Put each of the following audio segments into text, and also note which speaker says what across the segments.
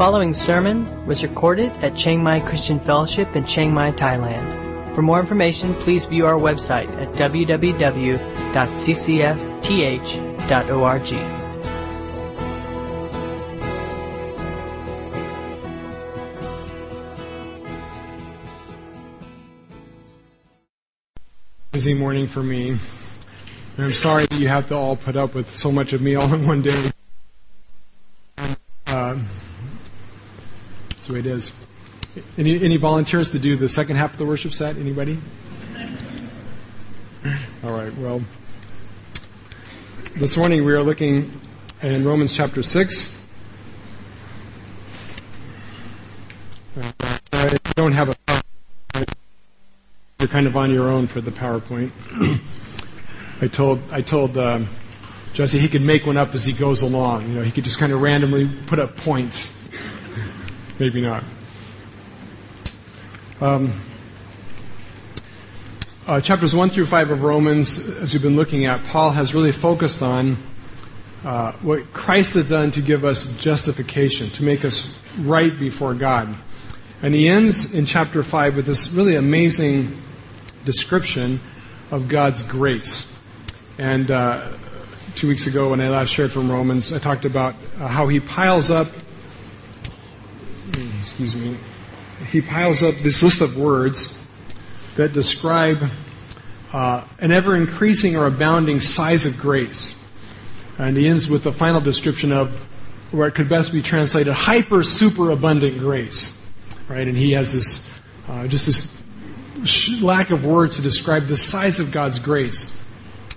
Speaker 1: following sermon was recorded at Chiang Mai Christian Fellowship in Chiang Mai, Thailand. For more information, please view our website at www.ccfth.org.
Speaker 2: busy morning for me. And I'm sorry that you have to all put up with so much of me all in one day. Uh, that's the way it is. Any, any volunteers to do the second half of the worship set? Anybody? All right, well, this morning we are looking in Romans chapter 6. I don't have a you're kind of on your own for the PowerPoint. I told I told um, Jesse he could make one up as he goes along. You know, he could just kind of randomly put up points. Maybe not. Um, uh, chapters one through five of Romans, as we've been looking at, Paul has really focused on uh, what Christ has done to give us justification, to make us right before God. And he ends in chapter 5 with this really amazing description of God's grace. And uh, two weeks ago, when I last shared from Romans, I talked about uh, how he piles up, excuse me, he piles up this list of words that describe uh, an ever increasing or abounding size of grace. And he ends with the final description of where it could best be translated hyper super abundant grace. Right? And he has this, uh, just this lack of words to describe the size of God's grace.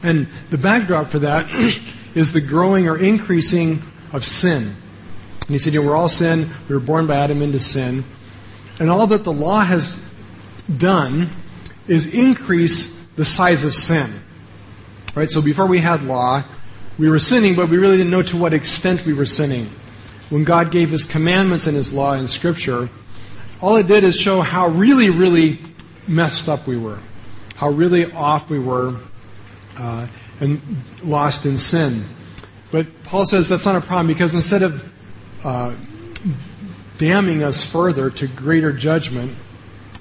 Speaker 2: And the backdrop for that is the growing or increasing of sin. And he said, you know, we're all sin. We were born by Adam into sin. And all that the law has done is increase the size of sin. Right? So before we had law, we were sinning, but we really didn't know to what extent we were sinning. When God gave His commandments and His law in Scripture, all it did is show how really, really messed up we were, how really off we were, uh, and lost in sin. But Paul says that's not a problem because instead of damning us further to greater judgment,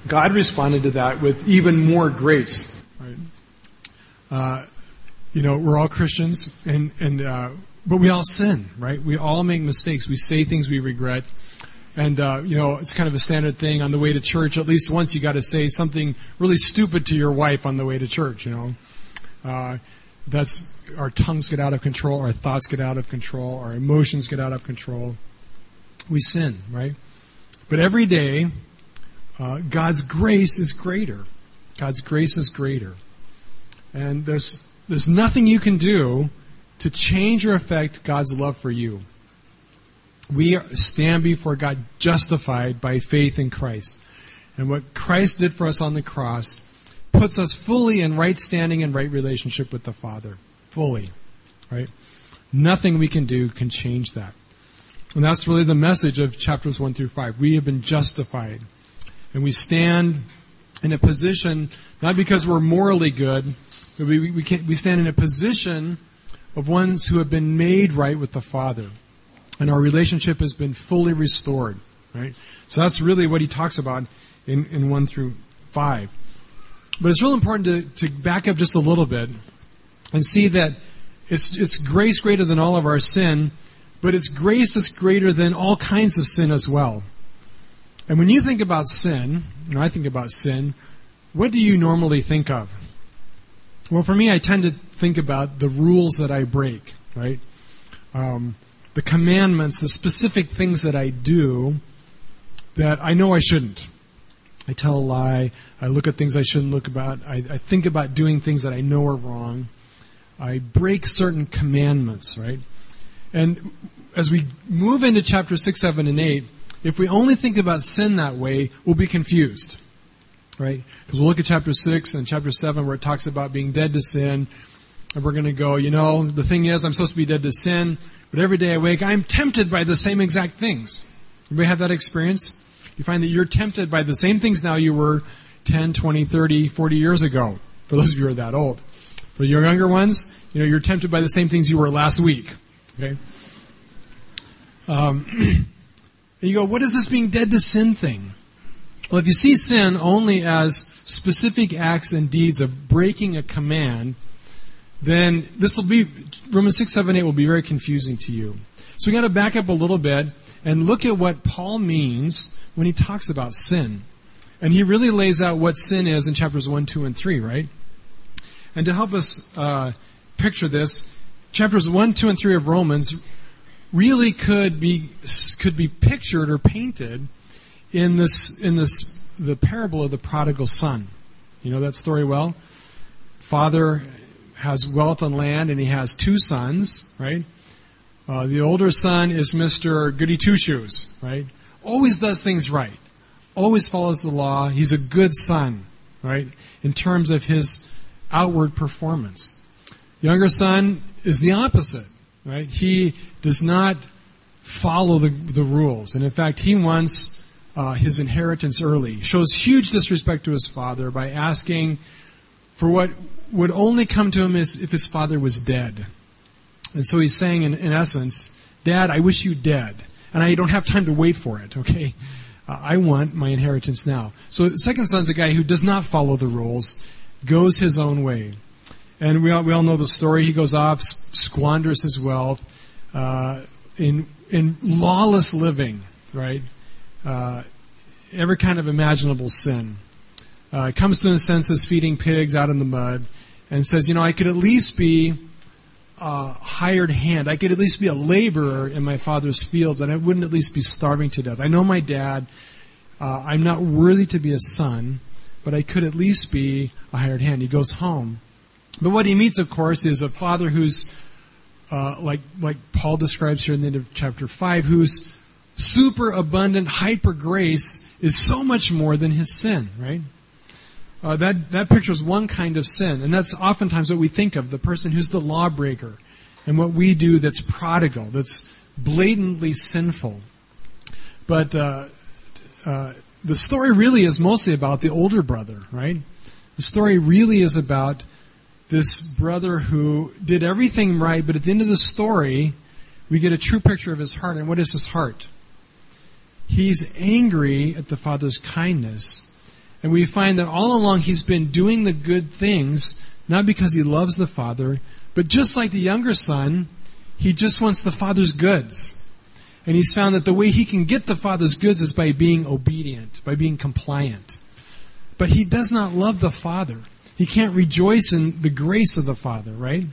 Speaker 2: God responded to that with even more grace. Right? Uh, you know, we're all Christians, and and uh, but we all sin, right? We all make mistakes. We say things we regret. And, uh, you know, it's kind of a standard thing on the way to church. At least once you got to say something really stupid to your wife on the way to church, you know. Uh, that's, our tongues get out of control, our thoughts get out of control, our emotions get out of control. We sin, right? But every day, uh, God's grace is greater. God's grace is greater. And there's, there's nothing you can do to change or affect God's love for you we stand before God justified by faith in Christ. And what Christ did for us on the cross puts us fully in right standing and right relationship with the Father. Fully. Right? Nothing we can do can change that. And that's really the message of chapters 1 through 5. We have been justified. And we stand in a position, not because we're morally good, but we, we, we stand in a position of ones who have been made right with the Father and our relationship has been fully restored. Right? So that's really what he talks about in, in 1 through 5. But it's real important to, to back up just a little bit and see that it's, it's grace greater than all of our sin, but it's grace that's greater than all kinds of sin as well. And when you think about sin, and I think about sin, what do you normally think of? Well, for me, I tend to think about the rules that I break, right? Um, the commandments, the specific things that I do that I know I shouldn't. I tell a lie. I look at things I shouldn't look about. I, I think about doing things that I know are wrong. I break certain commandments, right? And as we move into chapter 6, 7, and 8, if we only think about sin that way, we'll be confused. Right? Because we'll look at chapter 6 and chapter 7 where it talks about being dead to sin. And we're going to go, you know, the thing is, I'm supposed to be dead to sin. But every day I wake, I'm tempted by the same exact things. Anybody have that experience? You find that you're tempted by the same things now you were 10, 20, 30, 40 years ago. For those of you who are that old. For your younger ones, you know, you're tempted by the same things you were last week. Okay? Um, And you go, what is this being dead to sin thing? Well, if you see sin only as specific acts and deeds of breaking a command, then this will be, Romans 6, 7, 8 will be very confusing to you. So we got to back up a little bit and look at what Paul means when he talks about sin. And he really lays out what sin is in chapters 1, 2, and 3, right? And to help us uh, picture this, chapters 1, 2, and 3 of Romans really could be, could be pictured or painted in this, in this, the parable of the prodigal son. You know that story well? Father has wealth on land and he has two sons, right? Uh, the older son is Mr. Goody Two Shoes, right? Always does things right. Always follows the law. He's a good son, right? In terms of his outward performance. Younger son is the opposite, right? He does not follow the, the rules. And in fact, he wants uh, his inheritance early. Shows huge disrespect to his father by asking for what would only come to him if his father was dead. And so he's saying, in, in essence, Dad, I wish you dead. And I don't have time to wait for it, okay? Uh, I want my inheritance now. So the second son's a guy who does not follow the rules, goes his own way. And we all, we all know the story. He goes off, squanders his wealth uh, in, in lawless living, right? Uh, every kind of imaginable sin. Uh, comes to his senses feeding pigs out in the mud and says, you know, I could at least be a hired hand. I could at least be a laborer in my father's fields, and I wouldn't at least be starving to death. I know my dad. Uh, I'm not worthy to be a son, but I could at least be a hired hand. He goes home. But what he meets, of course, is a father who's, uh, like, like Paul describes here in the end of chapter 5, whose super abundant hyper grace is so much more than his sin, right? Uh, that, that pictures one kind of sin, and that's oftentimes what we think of the person who's the lawbreaker, and what we do that's prodigal, that's blatantly sinful. But uh, uh, the story really is mostly about the older brother, right? The story really is about this brother who did everything right, but at the end of the story, we get a true picture of his heart. And what is his heart? He's angry at the father's kindness and we find that all along he's been doing the good things, not because he loves the Father, but just like the younger son, he just wants the Father's goods. And he's found that the way he can get the Father's goods is by being obedient, by being compliant. But he does not love the Father. He can't rejoice in the grace of the Father, right?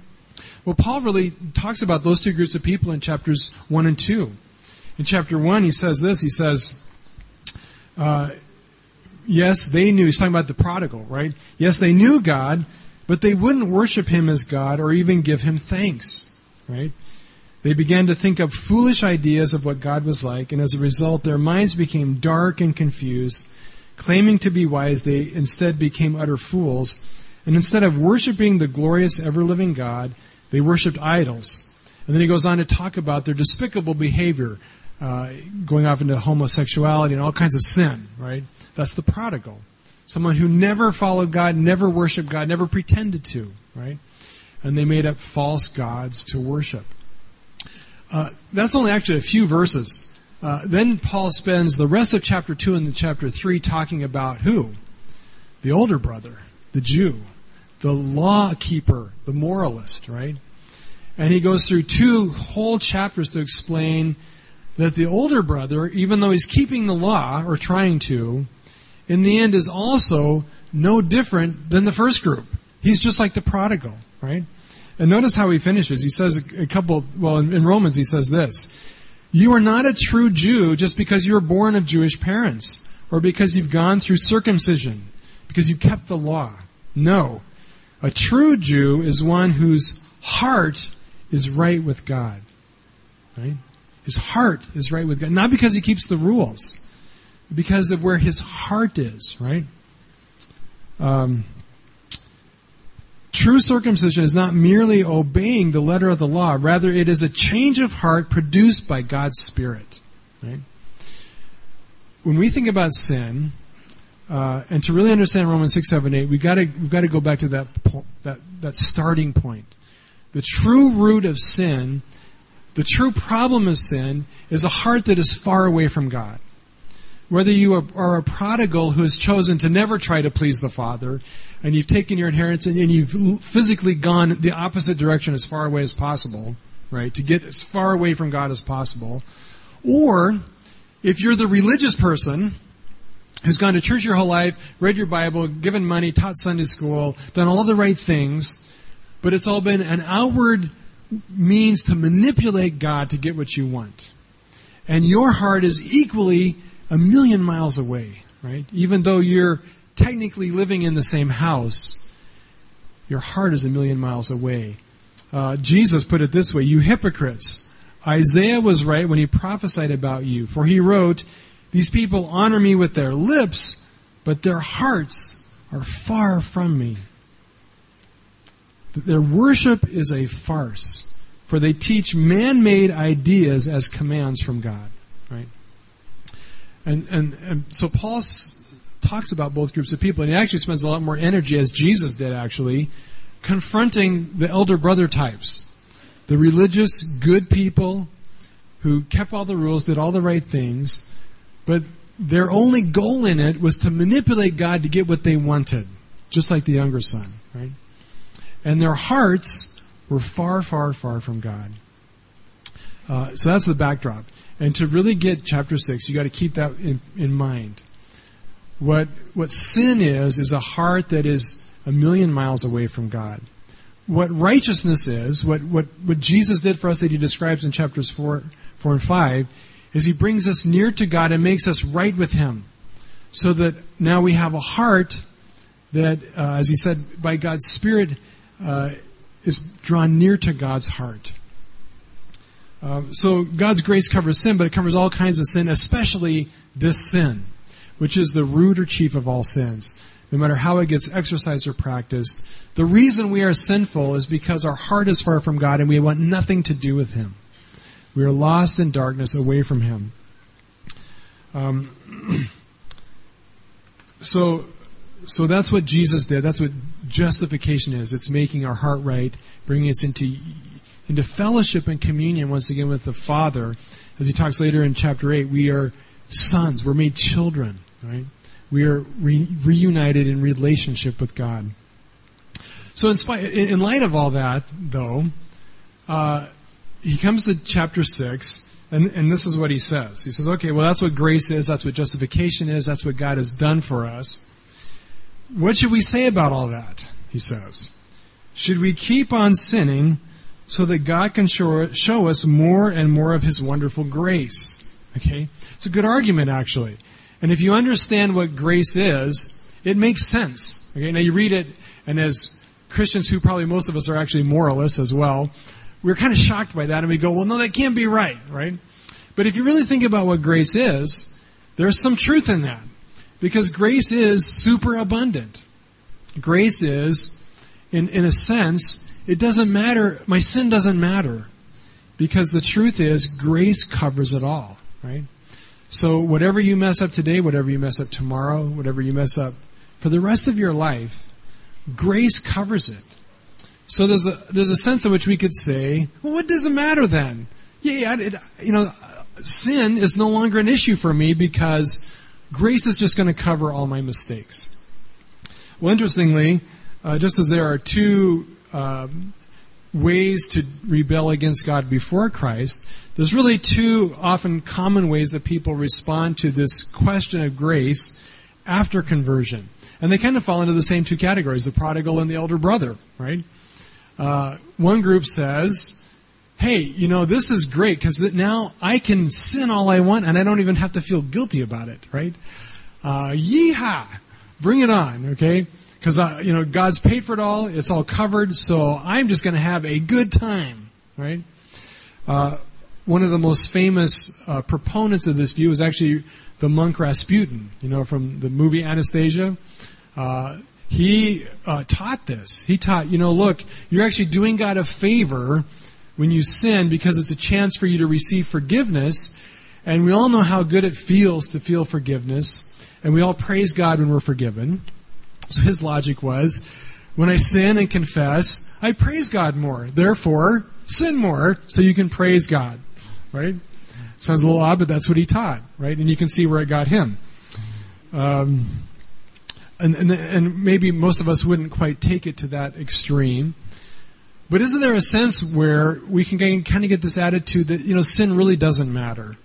Speaker 2: Well, Paul really talks about those two groups of people in chapters 1 and 2. In chapter 1, he says this. He says, uh, yes, they knew, he's talking about the prodigal, right? Yes, they knew God, but they wouldn't worship him as God or even give him thanks, right? They began to think of foolish ideas of what God was like, and as a result, their minds became dark and confused. Claiming to be wise, they instead became utter fools. And instead of worshiping the glorious, ever living God, they worshiped idols. And then he goes on to talk about their despicable behavior, uh, going off into homosexuality and all kinds of sin, right? That's the prodigal. Someone who never followed God, never worshiped God, never pretended to, right? And they made up false gods to worship. Uh, that's only actually a few verses. Uh, then Paul spends the rest of chapter 2 and chapter 3 talking about who? The older brother, the Jew, the law keeper, the moralist, right? And he goes through two whole chapters to explain that the older brother, even though he's keeping the law, or trying to, in the end is also no different than the first group. He's just like the prodigal, right? And notice how he finishes. He says a couple, well, in, Romans he says this. You are not a true Jew just because you were born of Jewish parents or because you've gone through circumcision, because you kept the law. No. A true Jew is one whose heart is right with God. Right? His heart is right with God. Not because he keeps the rules because of where his heart is, right? Um, true circumcision is not merely obeying the letter of the law, rather, it is a change of heart produced by God's Spirit, right? When we think about sin, uh, and to really understand Romans 6, 7, 8, we've got to, we've to go back to that, that, that starting point. The true root of sin The true problem of sin is a heart that is far away from God. Whether you are a prodigal who has chosen to never try to please the Father, and you've taken your inheritance and, and you've physically gone the opposite direction as far away as possible, right? To get as far away from God as possible. Or, if you're the religious person who's gone to church your whole life, read your Bible, given money, taught Sunday school, done all the right things, but it's all been an outward means to manipulate God to get what you want. And your heart is equally a million miles away, right? Even though you're technically living in the same house, your heart is a million miles away. Uh, Jesus put it this way, you hypocrites. Isaiah was right when he prophesied about you, for he wrote, these people honor me with their lips, but their hearts are far from me. Their worship is a farce, for they teach man-made ideas as commands from God. Right? And, and, and so Paul talks about both groups of people, and he actually spends a lot more energy, as Jesus did actually, confronting the elder brother types. The religious, good people who kept all the rules, did all the right things, but their only goal in it was to manipulate God to get what they wanted, just like the younger son, right? And their hearts were far, far, far from God. Uh, so that's the backdrop. And to really get chapter 6, you got to keep that in, in mind. What, what sin is, is a heart that is a million miles away from God. What righteousness is, what, what, what Jesus did for us that he describes in chapters 4, 4 and 5, is he brings us near to God and makes us right with him. So that now we have a heart that, uh, as he said, by God's Spirit, uh, is drawn near to God's heart. Um, so God's grace covers sin, but it covers all kinds of sin, especially this sin, which is the root or chief of all sins. No matter how it gets exercised or practiced, the reason we are sinful is because our heart is far from God and we want nothing to do with Him. We are lost in darkness away from Him. Um, so, so that's what Jesus did. That's what justification is. It's making our heart right, bringing us into into fellowship and communion once again with the Father. As he talks later in chapter 8, we are sons. We're made children, right? We are re- reunited in relationship with God. So in, spite, in light of all that, though, uh, he comes to chapter 6, and, and this is what he says. He says, okay, well, that's what grace is. That's what justification is. That's what God has done for us. What should we say about all that? He says. Should we keep on sinning so that God can show, show us more and more of His wonderful grace. Okay? It's a good argument, actually. And if you understand what grace is, it makes sense. Okay? Now you read it, and as Christians who probably most of us are actually moralists as well, we're kind of shocked by that and we go, well, no, that can't be right, right? But if you really think about what grace is, there's some truth in that. Because grace is super abundant. Grace is, in, in a sense, it doesn't matter, my sin doesn't matter. Because the truth is, grace covers it all, right? So whatever you mess up today, whatever you mess up tomorrow, whatever you mess up for the rest of your life, grace covers it. So there's a, there's a sense in which we could say, well, what does it matter then? Yeah, it, you know, sin is no longer an issue for me because grace is just going to cover all my mistakes. Well, interestingly, uh, just as there are two um, ways to rebel against God before Christ, there's really two often common ways that people respond to this question of grace after conversion. And they kind of fall into the same two categories, the prodigal and the elder brother, right? Uh, one group says, hey, you know, this is great because now I can sin all I want and I don't even have to feel guilty about it, right? Uh, yeehaw! Bring it on, okay? Because you know God's paid for it all; it's all covered. So I'm just going to have a good time, right? Uh, one of the most famous uh, proponents of this view is actually the monk Rasputin. You know, from the movie Anastasia. Uh, he uh, taught this. He taught, you know, look, you're actually doing God a favor when you sin because it's a chance for you to receive forgiveness. And we all know how good it feels to feel forgiveness. And we all praise God when we're forgiven. So his logic was, when I sin and confess, I praise God more. Therefore, sin more so you can praise God, right? Sounds a little odd, but that's what he taught, right? And you can see where it got him. Um, and, and, and maybe most of us wouldn't quite take it to that extreme. But isn't there a sense where we can kind of get this attitude that, you know, sin really doesn't matter?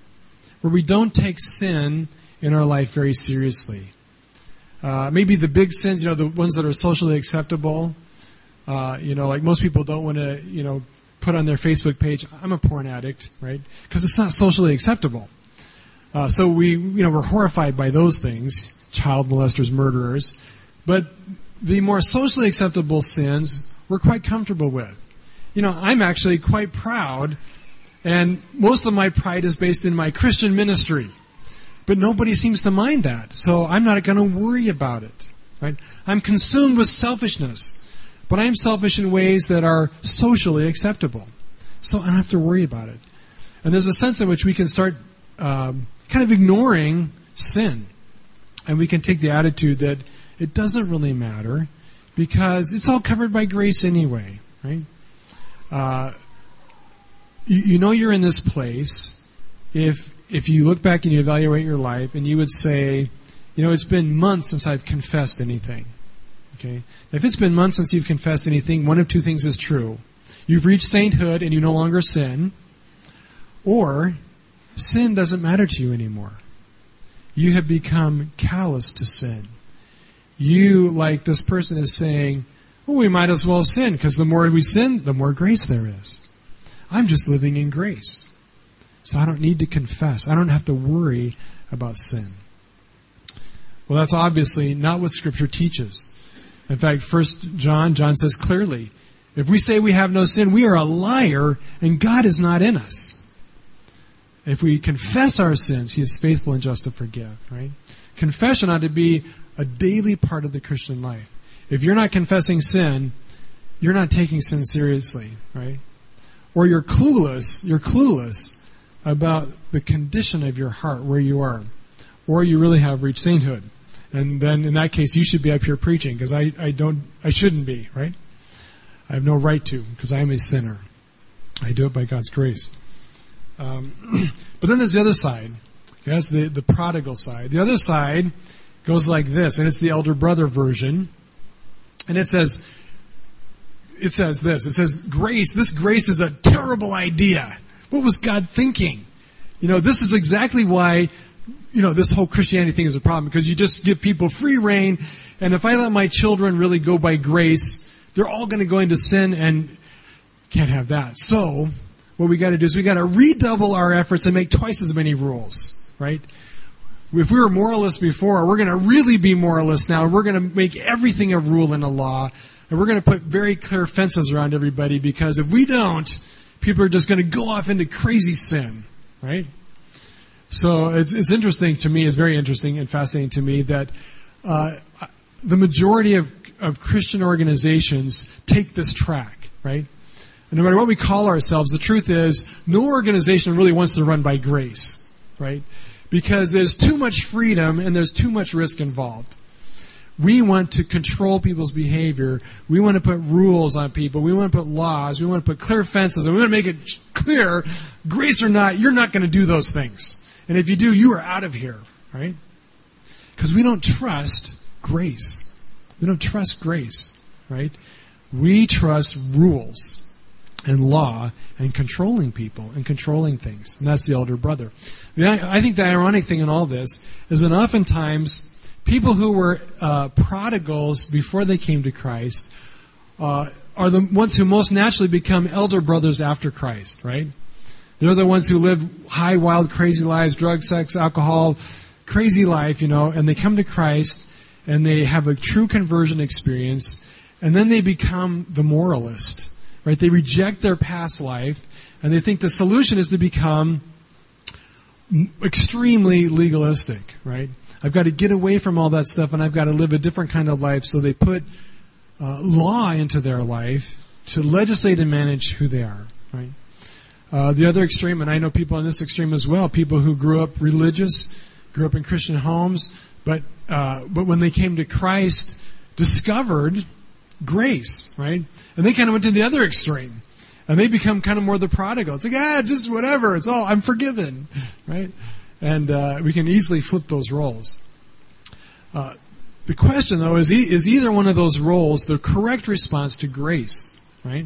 Speaker 2: Where we don't take sin in our life very seriously. Uh, maybe the big sins, you know, the ones that are socially acceptable, uh, you know, like most people don't want to, you know, put on their Facebook page, I'm a porn addict, right? Because it's not socially acceptable. Uh, so we, you know, we're horrified by those things, child molesters, murderers. But the more socially acceptable sins, we're quite comfortable with. You know, I'm actually quite proud, and most of my pride is based in my Christian ministry. But nobody seems to mind that, so I'm not going to worry about it. Right? I'm consumed with selfishness. But I'm selfish in ways that are socially acceptable. So I don't have to worry about it. And there's a sense in which we can start um, kind of ignoring sin. And we can take the attitude that it doesn't really matter because it's all covered by grace anyway, right? Uh, you, you know you're in this place if if you look back and you evaluate your life and you would say, you know, it's been months since I've confessed anything. Okay? If it's been months since you've confessed anything, one of two things is true. You've reached sainthood and you no longer sin, or sin doesn't matter to you anymore. You have become callous to sin. You, like this person is saying, well, we might as well sin because the more we sin, the more grace there is. I'm just living in grace. So I don't need to confess. I don't have to worry about sin. Well, that's obviously not what Scripture teaches. In fact, First John, John says clearly, if we say we have no sin, we are a liar and God is not in us. If we confess our sins, He is faithful and just to forgive, right? Confession ought to be a daily part of the Christian life. If you're not confessing sin, you're not taking sin seriously, right? Or you're clueless, you're clueless about the condition of your heart, where you are. Or you really have reached sainthood. And then in that case, you should be up here preaching because I, I don't, I shouldn't be, right? I have no right to because I am a sinner. I do it by God's grace. Um, but then there's the other side. Okay, that's the, the prodigal side. The other side goes like this, and it's the elder brother version. And it says, it says this. It says, grace, this grace is a terrible idea. What was God thinking? You know, this is exactly why you know, this whole Christianity thing is a problem because you just give people free rein. And if I let my children really go by grace, they're all going to go into sin and can't have that. So, what we got to do is we got to redouble our efforts and make twice as many rules, right? If we were moralists before, we're going to really be moralists now. We're going to make everything a rule and a law. And we're going to put very clear fences around everybody because if we don't, people are just going to go off into crazy sin, right? So it's, it's interesting to me, it's very interesting and fascinating to me that uh, the majority of, of Christian organizations take this track, right? And no matter what we call ourselves, the truth is no organization really wants to run by grace, right? Because there's too much freedom and there's too much risk involved. We want to control people's behavior. We want to put rules on people. We want to put laws. We want to put clear fences. And we want to make it clear, grace or not, you're not going to do those things. And if you do, you are out of here, right? Because we don't trust grace. We don't trust grace, right? We trust rules and law and controlling people and controlling things. And that's the elder brother. I think the ironic thing in all this is that oftentimes people who were uh, prodigals before they came to Christ uh, are the ones who most naturally become elder brothers after Christ, right? They're the ones who live high, wild, crazy lives, drug, sex, alcohol, crazy life, you know, and they come to Christ and they have a true conversion experience and then they become the moralist, right? They reject their past life and they think the solution is to become extremely legalistic, right? I've got to get away from all that stuff and I've got to live a different kind of life. So they put uh, law into their life to legislate and manage who they are, right? Uh, the other extreme, and I know people on this extreme as well, people who grew up religious, grew up in Christian homes, but uh, but when they came to Christ, discovered grace, right? And they kind of went to the other extreme, And they become kind of more the prodigal. It's like, ah, just whatever. It's all, I'm forgiven. Right? And uh, we can easily flip those roles. Uh, the question, though, is, e- is either one of those roles the correct response to grace? Right?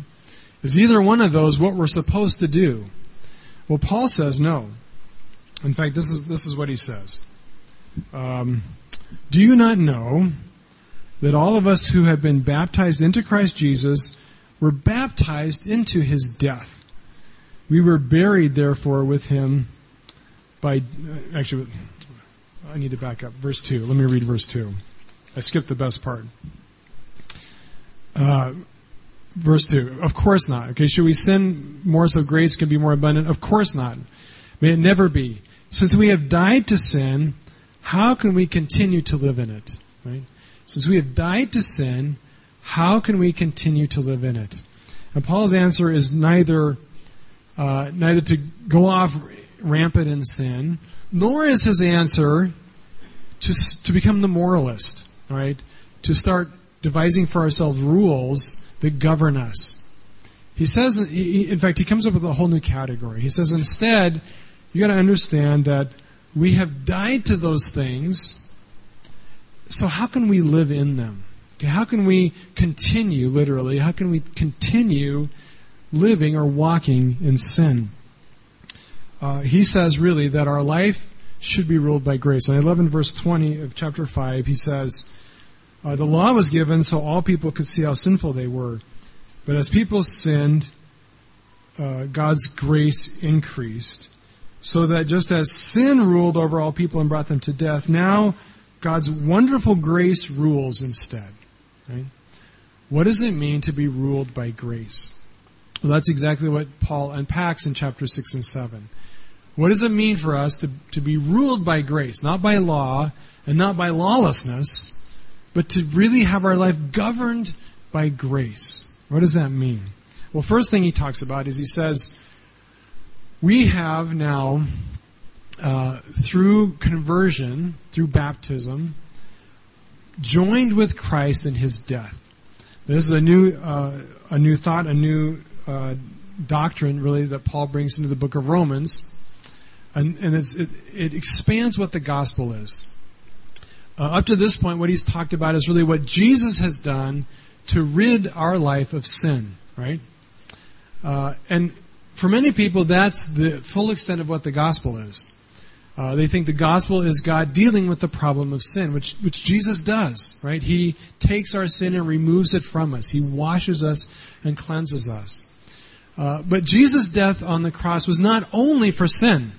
Speaker 2: Is either one of those what we're supposed to do? Well, Paul says no. In fact, this is, this is what he says. Um, do you not know that all of us who have been baptized into Christ Jesus were baptized into his death? We were buried, therefore, with him by, actually, I need to back up. Verse 2. Let me read verse 2. I skipped the best part. Uh, verse 2. Of course not. Okay, should we sin more so grace can be more abundant? Of course not. May it never be. Since we have died to sin, how can we continue to live in it? Right? Since we have died to sin, how can we continue to live in it? And Paul's answer is neither uh, neither to go off rampant in sin, nor is his answer to to become the moralist, right? To start devising for ourselves rules that govern us. He says, in fact, he comes up with a whole new category. He says, instead, you got to understand that we have died to those things. So how can we live in them? How can we continue, literally, how can we continue living or walking in sin? Uh, he says really that our life should be ruled by grace. And I love in verse 20 of chapter 5, he says, uh, the law was given so all people could see how sinful they were. But as people sinned, uh, God's grace increased so that just as sin ruled over all people and brought them to death, now God's wonderful grace rules instead. Right? What does it mean to be ruled by grace? Well, that's exactly what Paul unpacks in chapter 6 and 7. What does it mean for us to, to be ruled by grace, not by law and not by lawlessness, but to really have our life governed by grace? What does that mean? Well, first thing he talks about is he says, we have now, uh, through conversion, through baptism, joined with Christ in His death. This is a new, uh, a new thought, a new uh, doctrine, really, that Paul brings into the book of Romans, and, and it, it, expands what the gospel is. Uh, up to this point, what he's talked about is really what Jesus has done to rid our life of sin, right? Uh, and for many people, that's the full extent of what the gospel is. Uh, they think the gospel is God dealing with the problem of sin, which, which Jesus does, right? He takes our sin and removes it from us. He washes us and cleanses us. Uh, but Jesus' death on the cross was not only for sin.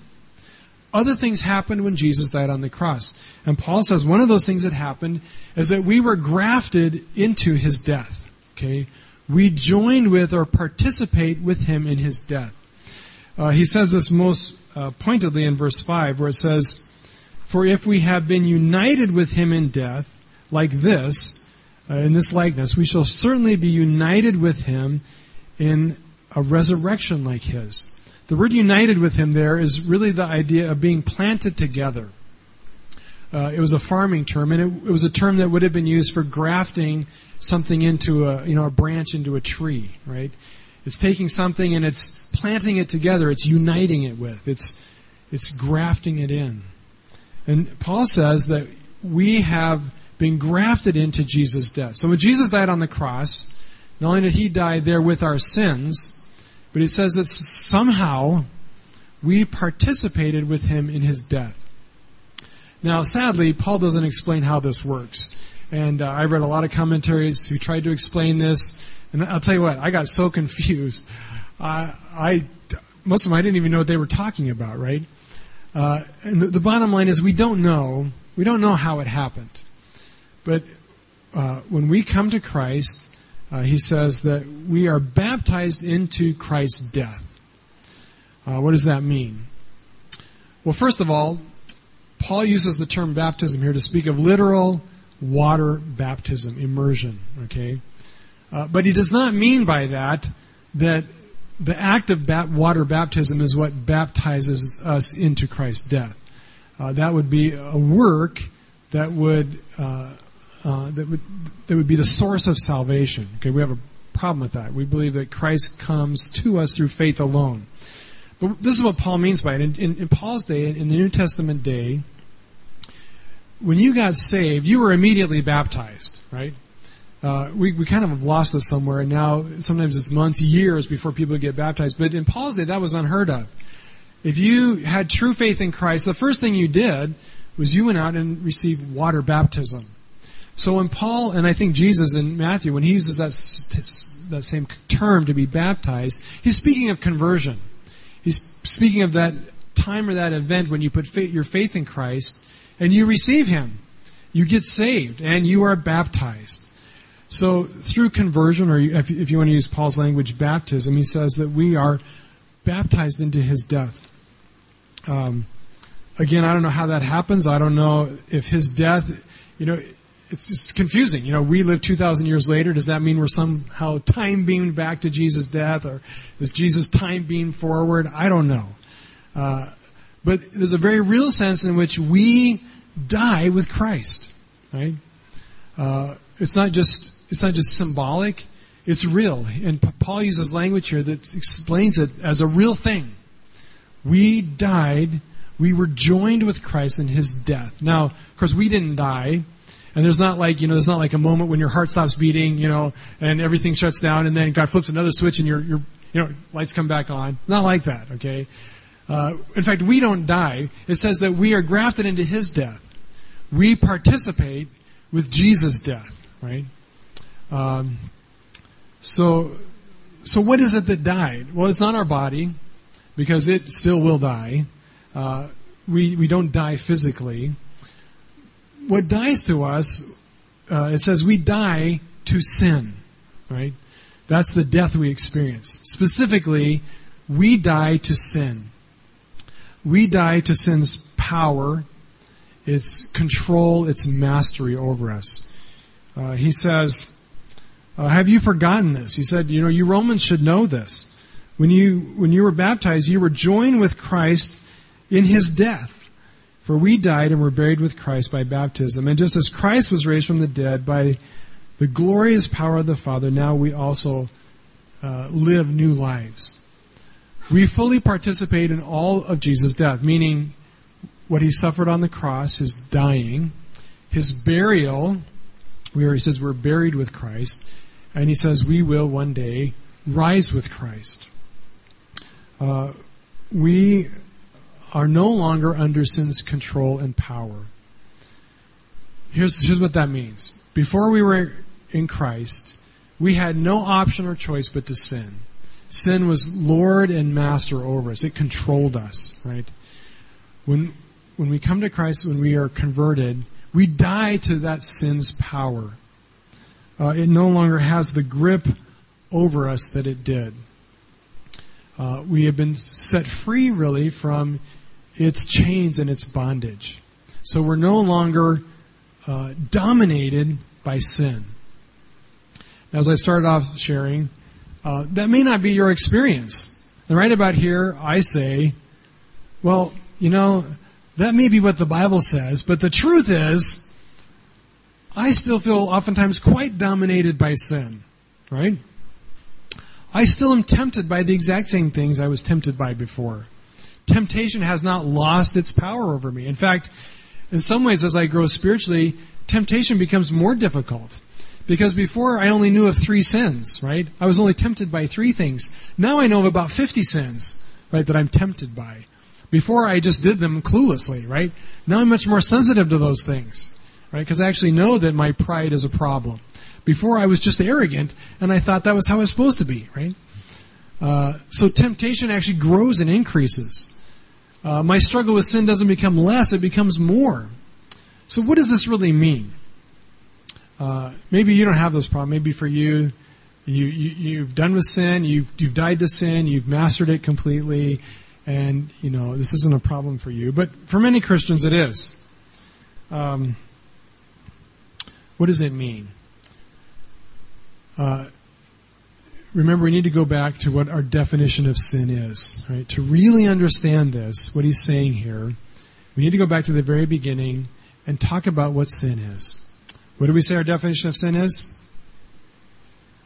Speaker 2: Other things happened when Jesus died on the cross. And Paul says one of those things that happened is that we were grafted into his death. Okay? we join with or participate with him in his death. Uh, he says this most uh, pointedly in verse 5, where it says, For if we have been united with him in death, like this, uh, in this likeness, we shall certainly be united with him in a resurrection like his. The word united with him there is really the idea of being planted together. Uh, it was a farming term, and it, it was a term that would have been used for grafting something into a, you know, a branch into a tree, right? It's taking something and it's planting it together. It's uniting it with. It's, it's grafting it in. And Paul says that we have been grafted into Jesus' death. So when Jesus died on the cross, not only did he die there with our sins, but he says that somehow we participated with him in his death. Now, sadly, Paul doesn't explain how this works. And uh, I read a lot of commentaries who tried to explain this. And I'll tell you what, I got so confused. Uh, I, most of them I didn't even know what they were talking about, right? Uh, and the, the, bottom line is we don't know. We don't know how it happened. But uh, when we come to Christ, uh, he says that we are baptized into Christ's death. Uh, what does that mean? Well, first of all, Paul uses the term baptism here to speak of literal water baptism, immersion, okay? Uh, but he does not mean by that that the act of bat- water baptism is what baptizes us into Christ's death. Uh, that would be a work that would uh, uh, that would that would be the source of salvation. Okay, we have a problem with that. We believe that Christ comes to us through faith alone. But this is what Paul means by it. In, in, in Paul's day, in the New Testament day, when you got saved, you were immediately baptized, right? Uh, we, we kind of have lost this somewhere, and now sometimes it's months, years before people get baptized. But in Paul's day, that was unheard of. If you had true faith in Christ, the first thing you did was you went out and received water baptism. So when Paul, and I think Jesus in Matthew, when he uses that, that same term to be baptized, he's speaking of conversion. He's speaking of that time or that event when you put faith, your faith in Christ and you receive Him. You get saved and you are baptized. So through conversion, or if, if you want to use Paul's language, baptism, he says that we are baptized into His death. Um, again, I don't know how that happens. I don't know if His death, you know, it's, it's confusing. You know, we live 2,000 years later. Does that mean we're somehow time beamed back to Jesus' death, or is Jesus time beamed forward? I don't know. Uh, but there's a very real sense in which we die with Christ, right? Uh, it's not just it's not just symbolic; it's real. And Paul uses language here that explains it as a real thing. We died. We were joined with Christ in His death. Now, of course, we didn't die. And there's not like, you know, there's not like a moment when your heart stops beating, you know, and everything shuts down and then God flips another switch and your, your, you know, lights come back on. Not like that, okay? Uh, in fact, we don't die. It says that we are grafted into His death. We participate with Jesus' death, right? Um, so, so what is it that died? Well, it's not our body, because it still will die. Uh, we we don't die physically. What dies to us, uh, it says we die to sin, right? That's the death we experience. Specifically, we die to sin. We die to sin's power, its control, its mastery over us. Uh, he says, uh, "Have you forgotten this?" He said, "You know, you Romans should know this. When you when you were baptized, you were joined with Christ in His death." For we died and were buried with Christ by baptism. And just as Christ was raised from the dead by the glorious power of the Father, now we also uh, live new lives we fully participate in all of Jesus' death, meaning what he suffered on the cross, his dying, his burial, where he says we're buried with Christ, and he says we will one day rise with Christ. Uh, we are no longer under sin's control and power. Here's, here's what that means. Before we were in Christ, we had no option or choice but to sin. Sin was Lord and Master over us. It controlled us, right? When, when we come to Christ, when we are converted, we die to that sin's power. Uh, it no longer has the grip over us that it did. Uh, we have been set free, really, from its chains and its bondage. So we're no longer uh, dominated by sin. As I started off sharing, uh, that may not be your experience. And right about here, I say, well, you know, that may be what the Bible says, but the truth is, I still feel oftentimes quite dominated by sin, right? I still am tempted by the exact same things I was tempted by before. Temptation has not lost its power over me. In fact, in some ways, as I grow spiritually, temptation becomes more difficult. Because before I only knew of three sins, right? I was only tempted by three things. Now I know of about 50 sins, right, that I'm tempted by. Before I just did them cluelessly, right? Now I'm much more sensitive to those things, right? Because I actually know that my pride is a problem. Before I was just arrogant and I thought that was how I was supposed to be, right? Uh, so temptation actually grows and increases. Uh, my struggle with sin doesn't become less, it becomes more. So what does this really mean? Uh, maybe you don't have this problem. Maybe for you, you, you have done with sin. You've you've died to sin. You've mastered it completely, and you know this isn't a problem for you. But for many Christians, it is. Um, what does it mean? Uh, remember, we need to go back to what our definition of sin is. Right? To really understand this, what he's saying here, we need to go back to the very beginning and talk about what sin is. What do we say our definition of sin is?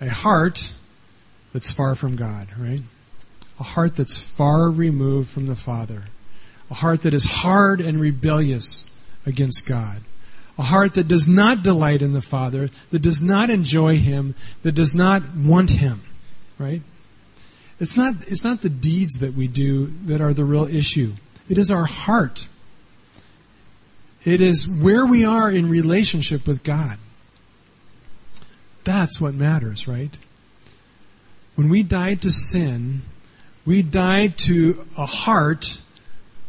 Speaker 2: a heart that's far from God, right? A heart that's far removed from the Father. A heart that is hard and rebellious against God. A heart that does not delight in the Father, that does not enjoy Him, that does not want Him, right? It's not, it's not the deeds that we do that are the real issue. It is our heart. It is where we are in relationship with God. That's what matters, right? When we died to sin, we died to a heart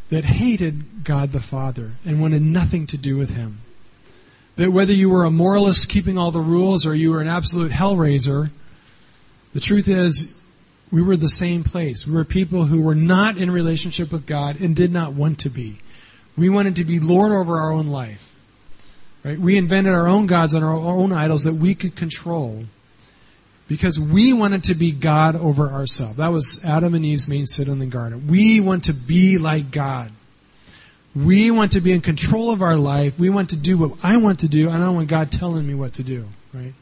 Speaker 2: that hated God the Father and wanted nothing to do with Him. That whether you were a moralist keeping all the rules or you were an absolute hellraiser, the truth is we were the same place. We were people who were not in relationship with God and did not want to be. We wanted to be Lord over our own life. Right? We invented our own gods and our own idols that we could control because we wanted to be God over ourselves. That was Adam and Eve's main sin in the garden. We want to be like God. We want to be in control of our life. We want to do what I want to do. I don't want God telling me what to do, right?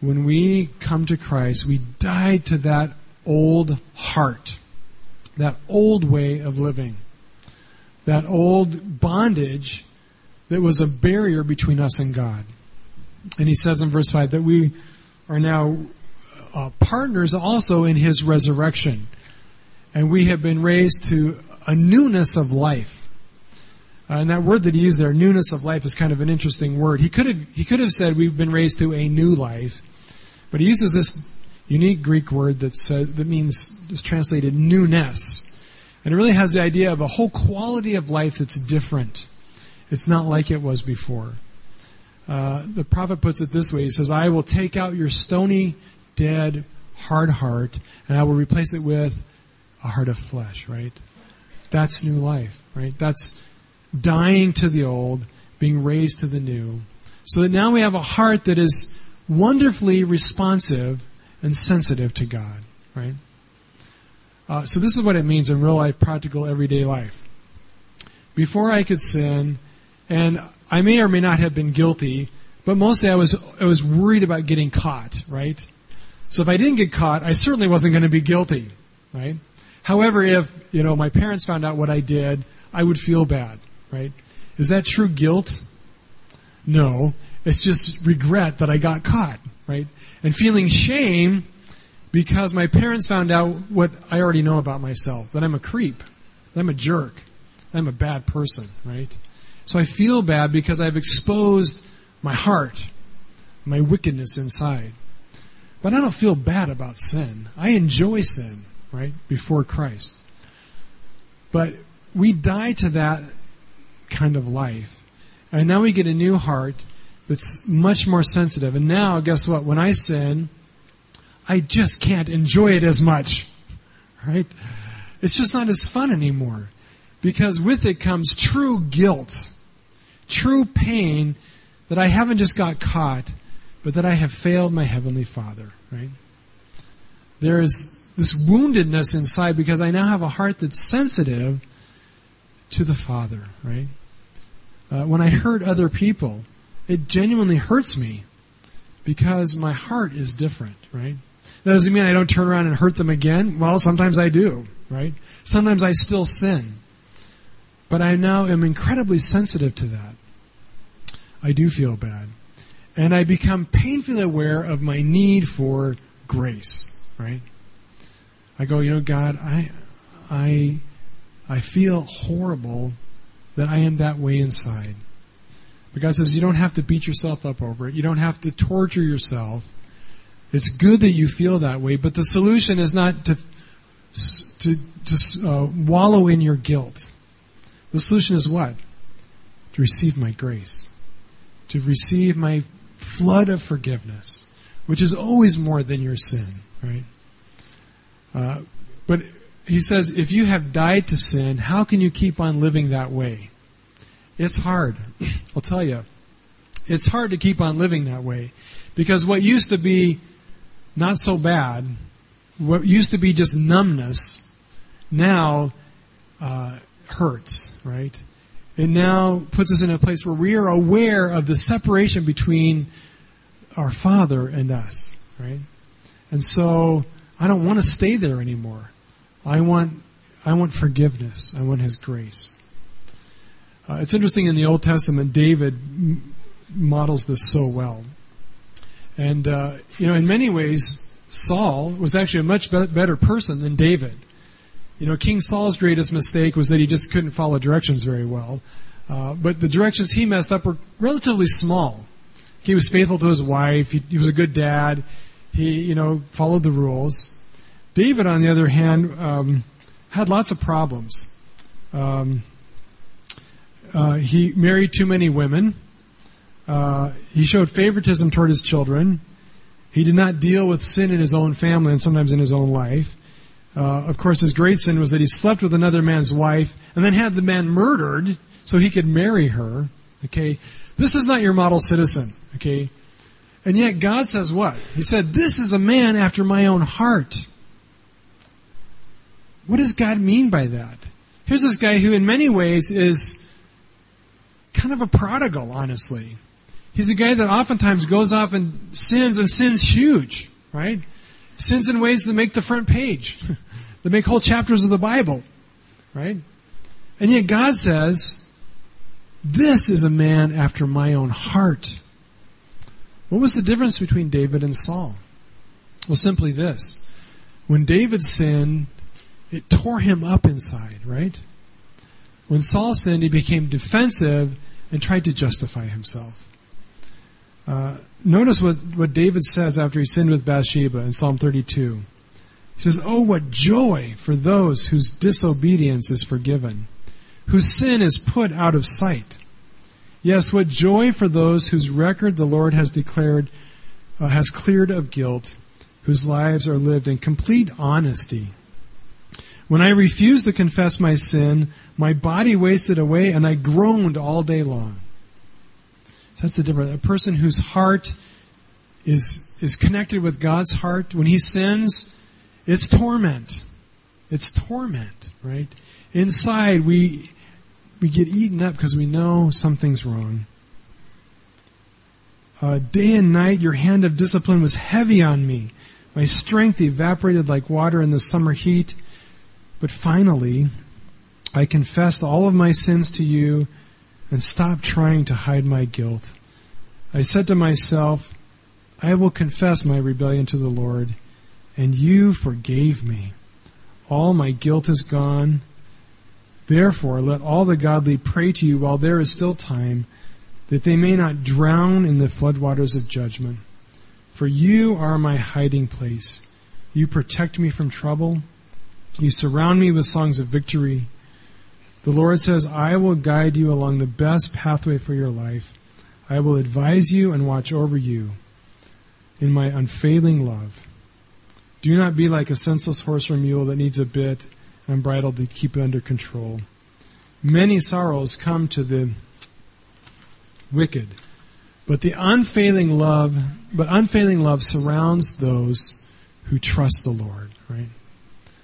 Speaker 2: When we come to Christ, we die to that old heart, that old way of living, that old bondage that was a barrier between us and God. And he says in verse 5 that we are now uh, partners also in his resurrection. And we have been raised to a newness of life. Uh, and that word that he used there, newness of life, is kind of an interesting word. He could have he could have said we've been raised to a new life, but he uses this unique Greek word that says that means is translated newness, and it really has the idea of a whole quality of life that's different. It's not like it was before. Uh, the prophet puts it this way He says, I will take out your stony, dead, hard heart, and I will replace it with a heart of flesh, right? That's new life, right? That's dying to the old, being raised to the new. So that now we have a heart that is wonderfully responsive and sensitive to God, right? Uh, so this is what it means in real life, practical, everyday life. Before I could sin, and I may or may not have been guilty, but mostly I was I was worried about getting caught, right? So if I didn't get caught, I certainly wasn't going to be guilty, right? However, if you know my parents found out what I did, I would feel bad, right? Is that true guilt? No, it's just regret that I got caught, right? And feeling shame because my parents found out what I already know about myself, that I'm a creep, that I'm a jerk, that I'm a bad person, right? So I feel bad because I've exposed my heart, my wickedness inside. But I don't feel bad about sin. I enjoy sin, right, before Christ. But we die to that kind of life. And now we get a new heart that's much more sensitive. And now, guess what? When I sin, I just can't enjoy it as much. Right? It's just not as fun anymore. Because with it comes true guilt true pain that I haven't just got caught, but that I have failed my Heavenly Father, right? There is this woundedness inside because I now have a heart that's sensitive to the Father, right? Uh, when I hurt other people, it genuinely hurts me because my heart is different, right? That doesn't mean I don't turn around and hurt them again. Well, sometimes I do, right? Sometimes I still sin. But I now am incredibly sensitive to that. I do feel bad. And I become painfully aware of my need for grace, right? I go, you know, God, I, I, I feel horrible that I am that way inside. But God says you don't have to beat yourself up over it. You don't have to torture yourself. It's good that you feel that way, but the solution is not to to to uh, wallow in your guilt. The solution is what? To receive my grace to receive my flood of forgiveness, which is always more than your sin, right? Uh, but he says, if you have died to sin, how can you keep on living that way? It's hard. I'll tell you. It's hard to keep on living that way because what used to be not so bad, what used to be just numbness, now uh, hurts, right? it now puts us in a place where we are aware of the separation between our Father and us, right? And so I don't want to stay there anymore. I want, I want forgiveness. I want His grace. Uh, it's interesting in the Old Testament, David m- models this so well. And, uh, you know, in many ways, Saul was actually a much be- better person than David. You know, King Saul's greatest mistake was that he just couldn't follow directions very well. Uh, but the directions he messed up were relatively small. He was faithful to his wife. He, he was a good dad. He, you know, followed the rules. David, on the other hand, um, had lots of problems. Um, uh, he married too many women. Uh, he showed favoritism toward his children. He did not deal with sin in his own family and sometimes in his own life. Uh, of course, his great sin was that he slept with another man's wife and then had the man murdered so he could marry her. Okay, this is not your model citizen. Okay, and yet God says what? He said, "This is a man after my own heart." What does God mean by that? Here's this guy who, in many ways, is kind of a prodigal, honestly. He's a guy that oftentimes goes off and sins and sins huge, right? Sins in ways that make the front page, that make whole chapters of the Bible, right? And yet God says, this is a man after my own heart. What was the difference between David and Saul? Well, simply this. When David sinned, it tore him up inside, right? When Saul sinned, he became defensive and tried to justify himself. Uh, notice what, what David says after he sinned with Bathsheba in Psalm 32. He says, Oh, what joy for those whose disobedience is forgiven, whose sin is put out of sight. Yes, what joy for those whose record the Lord has declared, uh, has cleared of guilt, whose lives are lived in complete honesty. When I refused to confess my sin, my body wasted away and I groaned all day long. So that's the difference. A person whose heart is, is connected with God's heart, when he sins, it's torment. It's torment, right? Inside, we, we get eaten up because we know something's wrong. Uh, day and night, your hand of discipline was heavy on me. My strength evaporated like water in the summer heat. But finally, I confessed all of my sins to you and stopped trying to hide my guilt. I said to myself, I will confess my rebellion to the Lord, and you forgave me. All my guilt is gone. Therefore, let all the godly pray to you while there is still time, that they may not drown in the floodwaters of judgment. For you are my hiding place. You protect me from trouble. You surround me with songs of victory. The Lord says, I will guide you along the best pathway for your life. I will advise you and watch over you in my unfailing love. Do not be like a senseless horse or mule that needs a bit and bridle to keep it under control. Many sorrows come to the wicked, but the unfailing love, but unfailing love surrounds those who trust the Lord, right?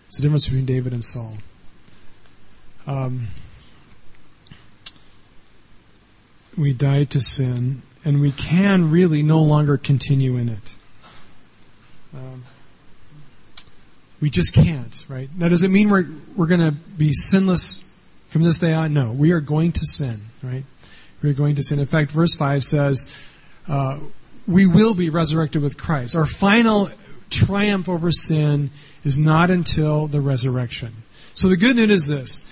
Speaker 2: It's the difference between David and Saul. Um, we died to sin, and we can really no longer continue in it. Um, we just can't, right? Now, does it mean we're we're going to be sinless from this day on? No, we are going to sin, right? We are going to sin. In fact, verse five says, uh, "We will be resurrected with Christ." Our final triumph over sin is not until the resurrection. So the good news is this.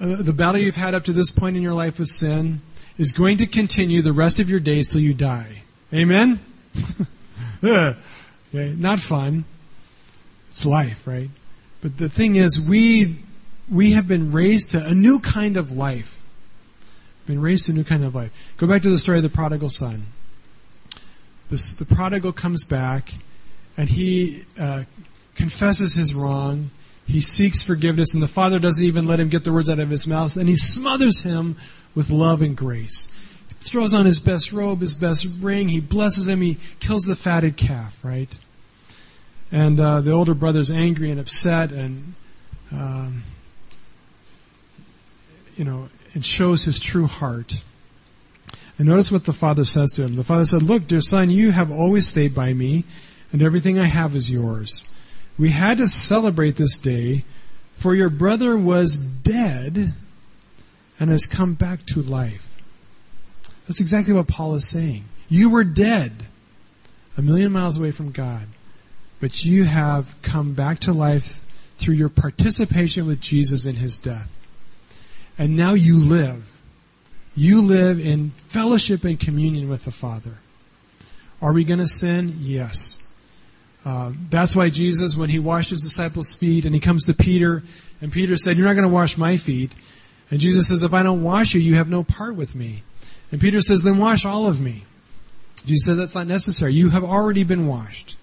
Speaker 2: Uh, the battle you've had up to this point in your life with sin is going to continue the rest of your days till you die. Amen? okay, not fun. It's life, right? But the thing is, we, we have been raised to a new kind of life. Been raised to a new kind of life. Go back to the story of the prodigal son. This, the prodigal comes back and he uh, confesses his wrong. He seeks forgiveness, and the father doesn't even let him get the words out of his mouth, and he smothers him with love and grace. He throws on his best robe, his best ring. He blesses him. He kills the fatted calf, right? And uh, the older brother's angry and upset, and um, you know, it shows his true heart. And notice what the father says to him. The father said, Look, dear son, you have always stayed by me, and everything I have is yours. We had to celebrate this day, for your brother was dead and has come back to life. That's exactly what Paul is saying. You were dead, a million miles away from God, but you have come back to life through your participation with Jesus in his death. And now you live. You live in fellowship and communion with the Father. Are we going to sin? Yes. Uh, that's why Jesus, when he washed his disciples' feet and he comes to Peter, and Peter said, You're not going to wash my feet. And Jesus says, If I don't wash you, you have no part with me. And Peter says, Then wash all of me. Jesus says, That's not necessary. You have already been washed.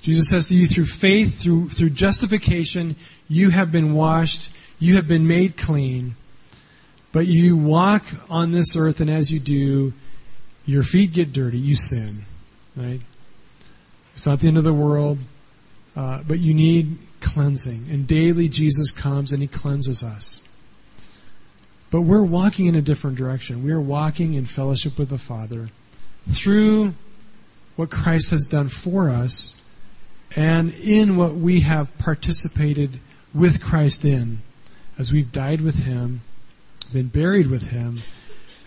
Speaker 2: Jesus says to you, through faith, through, through justification, you have been washed, you have been made clean. But you walk on this earth, and as you do, your feet get dirty. You sin. Right? It's not the end of the world, uh, but you need cleansing. And daily Jesus comes and he cleanses us. But we're walking in a different direction. We are walking in fellowship with the Father through what Christ has done for us and in what we have participated with Christ in as we've died with Him been buried with him,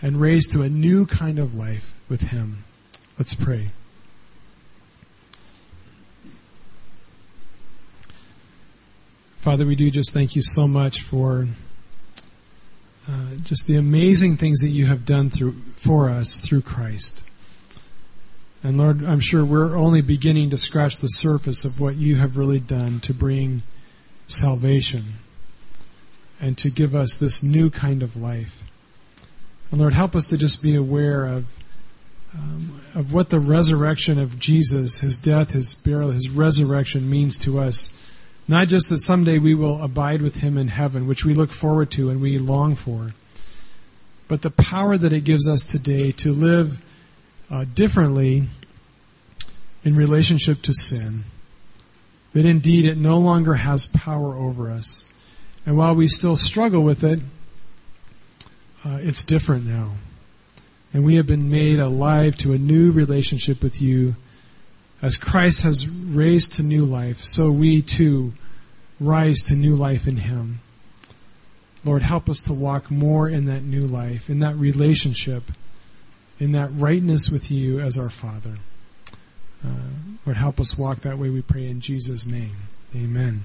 Speaker 2: and raised to a new kind of life with him. Let's pray. Father, we do just thank you so much for uh, just the amazing things that you have done through for us through Christ. And Lord, I'm sure we're only beginning to scratch the surface of what you have really done to bring salvation and to give us this new kind of life. And Lord, help us to just be aware of um, of what the resurrection of Jesus, His death, His burial, His resurrection means to us. Not just that someday we will abide with Him in heaven, which we look forward to and we long for, but the power that it gives us today to live uh, differently in relationship to sin. That indeed it no longer has power over us. And while we still struggle with it, uh, it's different now. And we have been made alive to a new relationship with you. As Christ has raised to new life, so we too rise to new life in Him. Lord, help us to walk more in that new life, in that relationship, in that rightness with you as our Father. Uh, Lord, help us walk that way, we pray in Jesus' name. Amen.